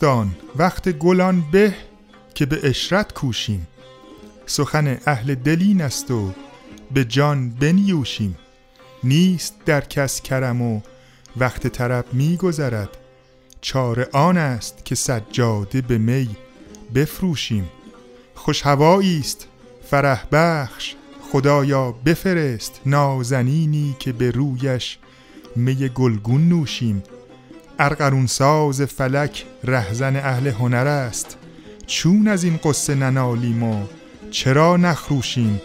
دوستان وقت گلان به که به اشرت کوشیم. سخن اهل دلین است و به جان بنیوشیم. نیست در کس کرم و وقت طرب می گذرد چاره آن است که سجاده به می بفروشیم. خوش هوایی است فرح بخش خدایا بفرست. نازنینی که به رویش می گلگون نوشیم. ارقرون ساز فلک رهزن اهل هنر است. چون از این قصه ننالیم و چرا نخروشیم؟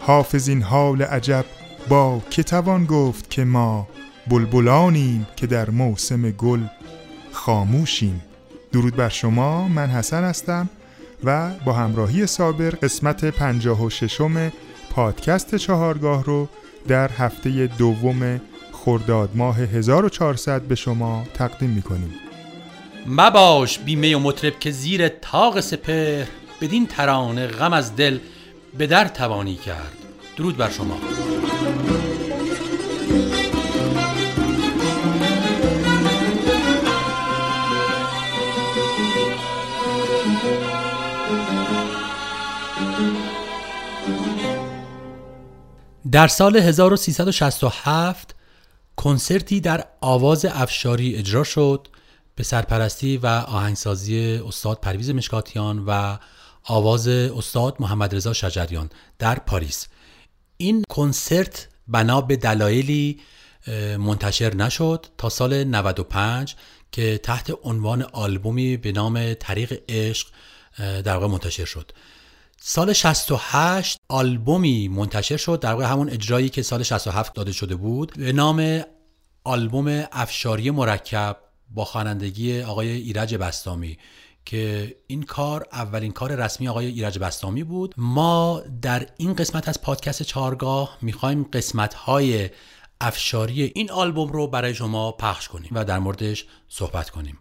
حافظ این حال عجب با که توان گفت که ما بلبلانیم که در موسم گل خاموشیم. درود بر شما من حسن هستم و با همراهی صابر قسمت پنجاه و ششم پادکست چهارگاه رو در هفته دوم خرداد ماه 1400 به شما تقدیم می‌کنیم. مباش بیمه و مطرب که زیر تاق سپر بدین ترانه غم از دل به در توانی کرد. درود بر شما. در سال 1367 کنسرتی در آواز افشاری اجرا شد به سرپرستی و آهنگسازی استاد پرویز مشکاتیان و آواز استاد محمد رضا شجریان در پاریس. این کنسرت بنا به دلایلی منتشر نشد تا سال 95 که تحت عنوان آلبومی به نام طریق عشق در واقع منتشر شد. سال 68 آلبومی منتشر شد در واقع همون اجرایی که سال 67 داده شده بود به نام آلبوم افشاری مرکب با خوانندگی آقای ایرج بستامی که این کار اولین کار رسمی آقای ایرج بستامی بود. ما در این قسمت از پادکست چارگاه می‌خوایم قسمت های افشاری این آلبوم رو برای شما پخش کنیم و در موردش صحبت کنیم.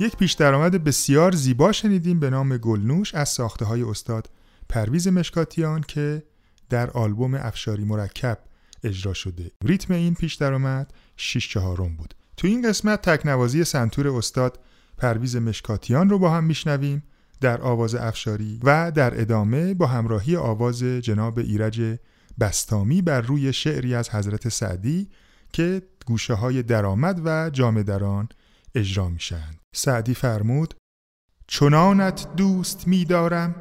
یک پیش درآمد بسیار زیبا شنیدیم به نام گلنوش از ساخته های استاد پرویز مشکاتیان که در آلبوم افشاری مرکب اجرا شده. ریتم این پیش درآمد 6 چهارم بود. تو این قسمت تکنوازی سنتور استاد پرویز مشکاتیان رو با هم میشنویم در آواز افشاری و در ادامه با همراهی آواز جناب ایرج بستامی بر روی شعری از حضرت سعدی که گوشه های درآمد و جام دران اجرا میشن سعدی فرمود چنانت دوست میدارم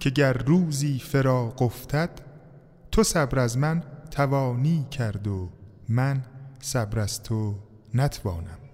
که گر روزی فراق افتد تو صبر از من توانی کرد و من صبر از تو نتوانم.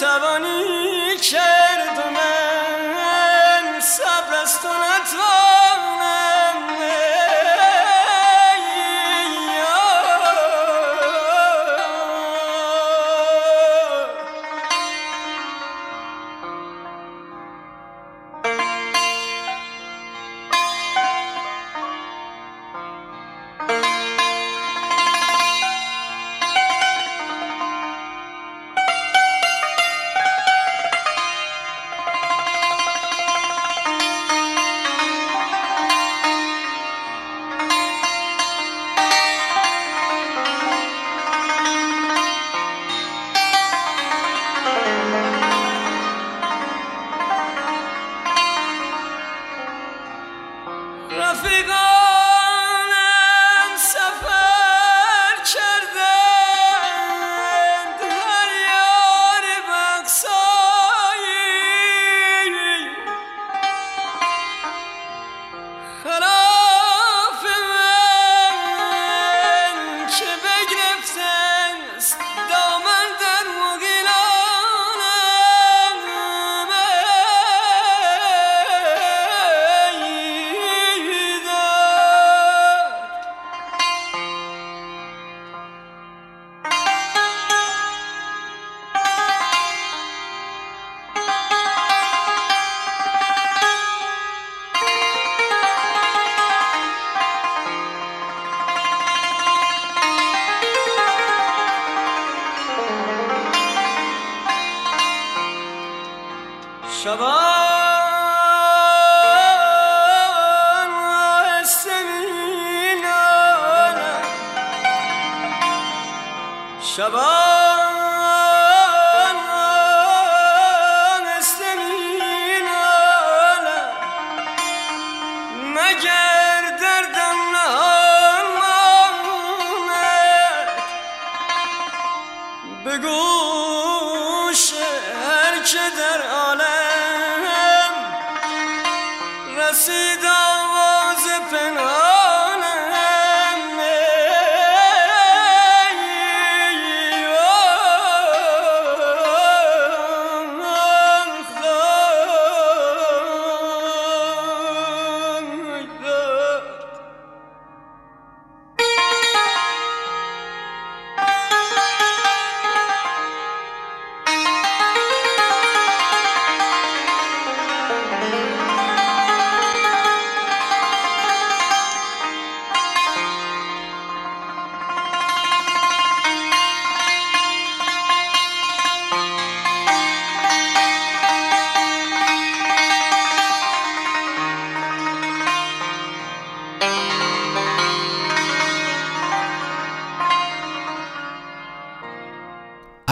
توانی کرد من شباب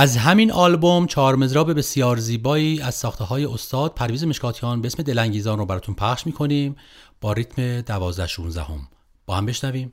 از همین آلبوم چهار مزراب بسیار زیبایی از ساخته های استاد پرویز مشکاتیان به اسم دلانگیزان رو براتون پخش می‌کنیم با ریتم دوازده 16 هم. با هم بشنویم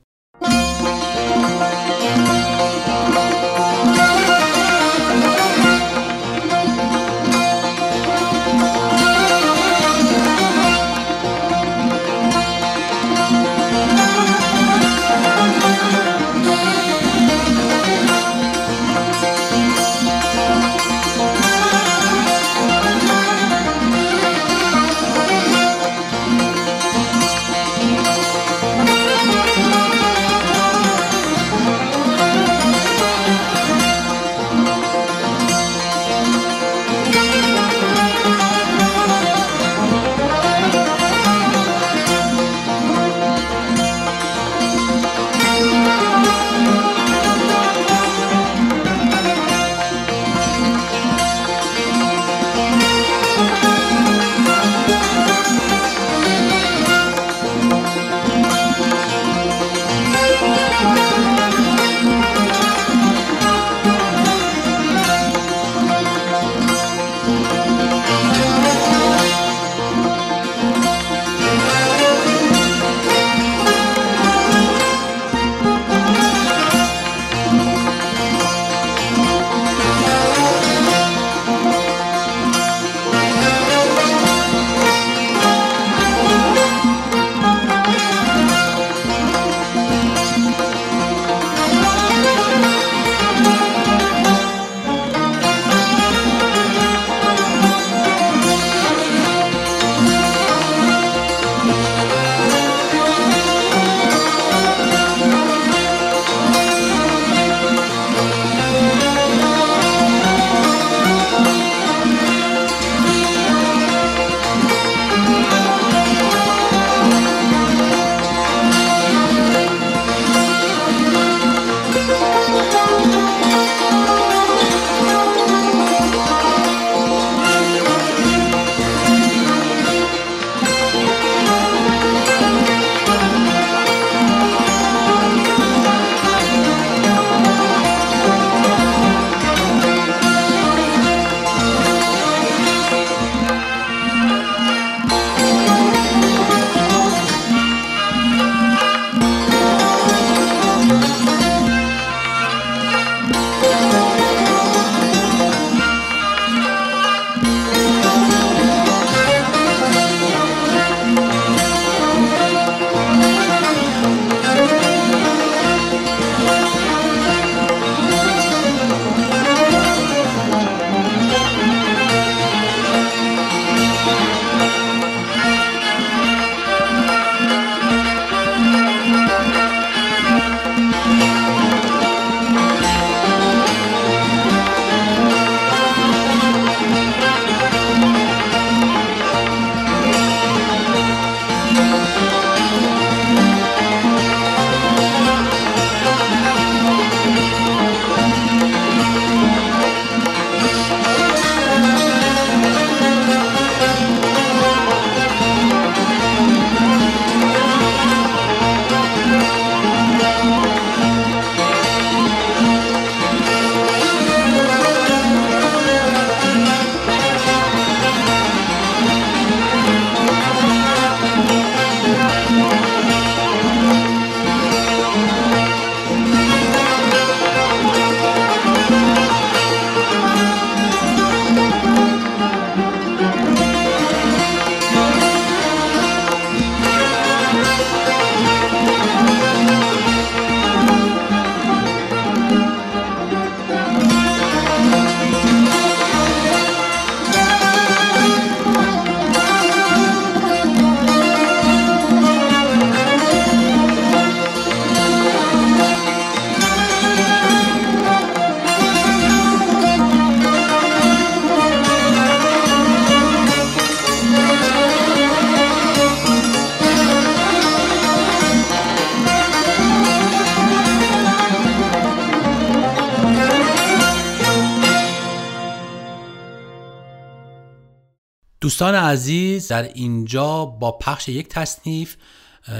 دوستان عزیز در اینجا با پخش یک تصنیف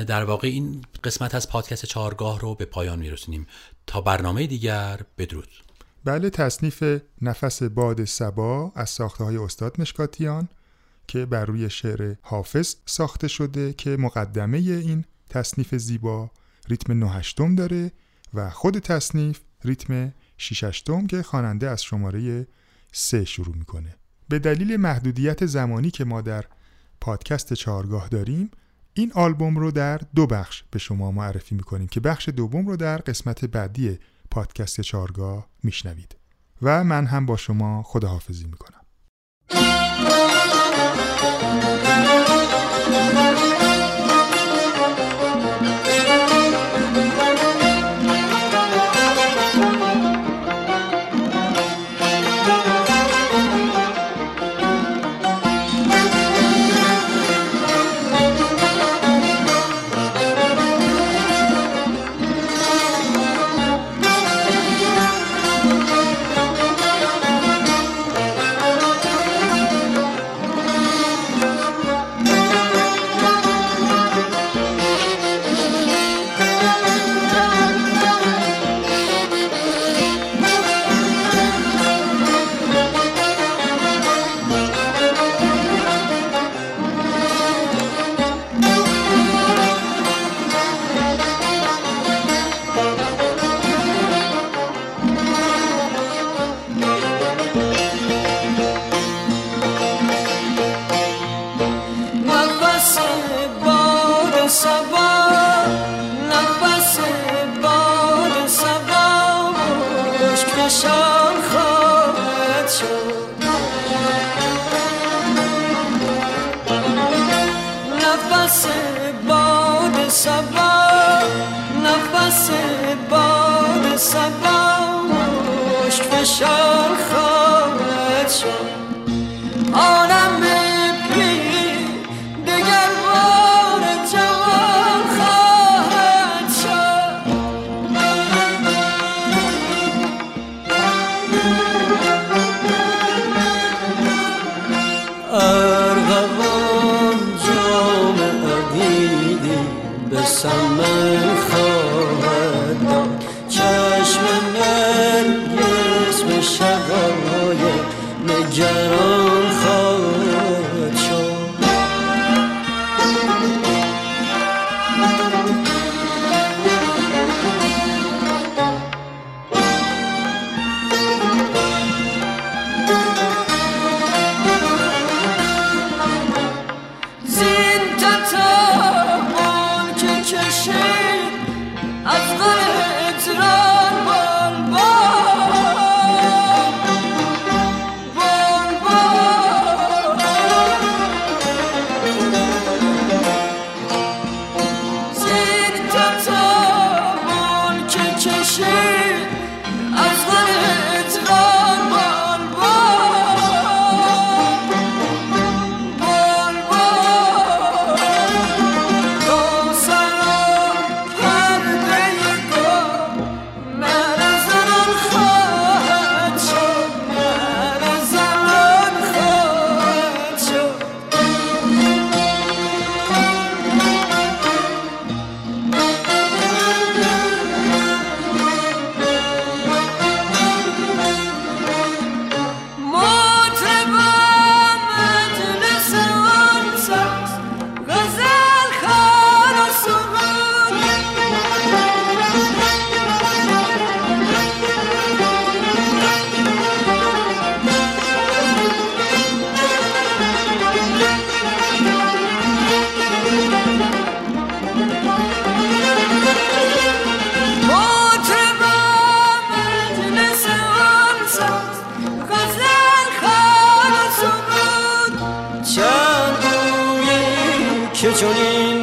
در واقع این قسمت از پادکست چهارگاه رو به پایان میرسونیم. تا برنامه دیگر بدرود. بله تصنیف نفس باد سبا از ساخته های استاد مشکاتیان که بر روی شعر حافظ ساخته شده که مقدمه این تصنیف زیبا ریتم 9 هشتم داره و خود تصنیف ریتم 6 هشتم که خواننده از شماره 3 شروع می‌کنه. به دلیل محدودیت زمانی که ما در پادکست چهارگاه داریم این آلبوم رو در دو بخش به شما معرفی می‌کنیم که بخش دوم رو در قسمت بعدی پادکست چهارگاه میشنوید. و من هم با شما خداحافظی می‌کنم.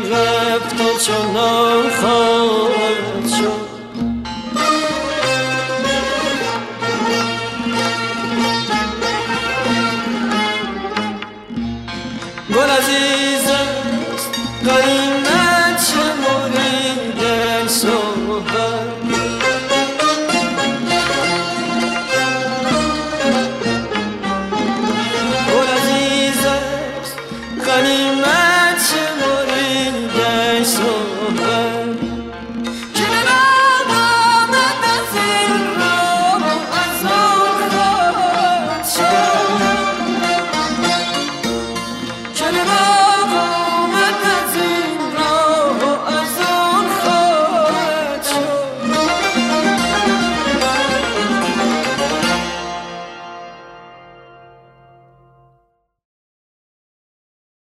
رفت و چون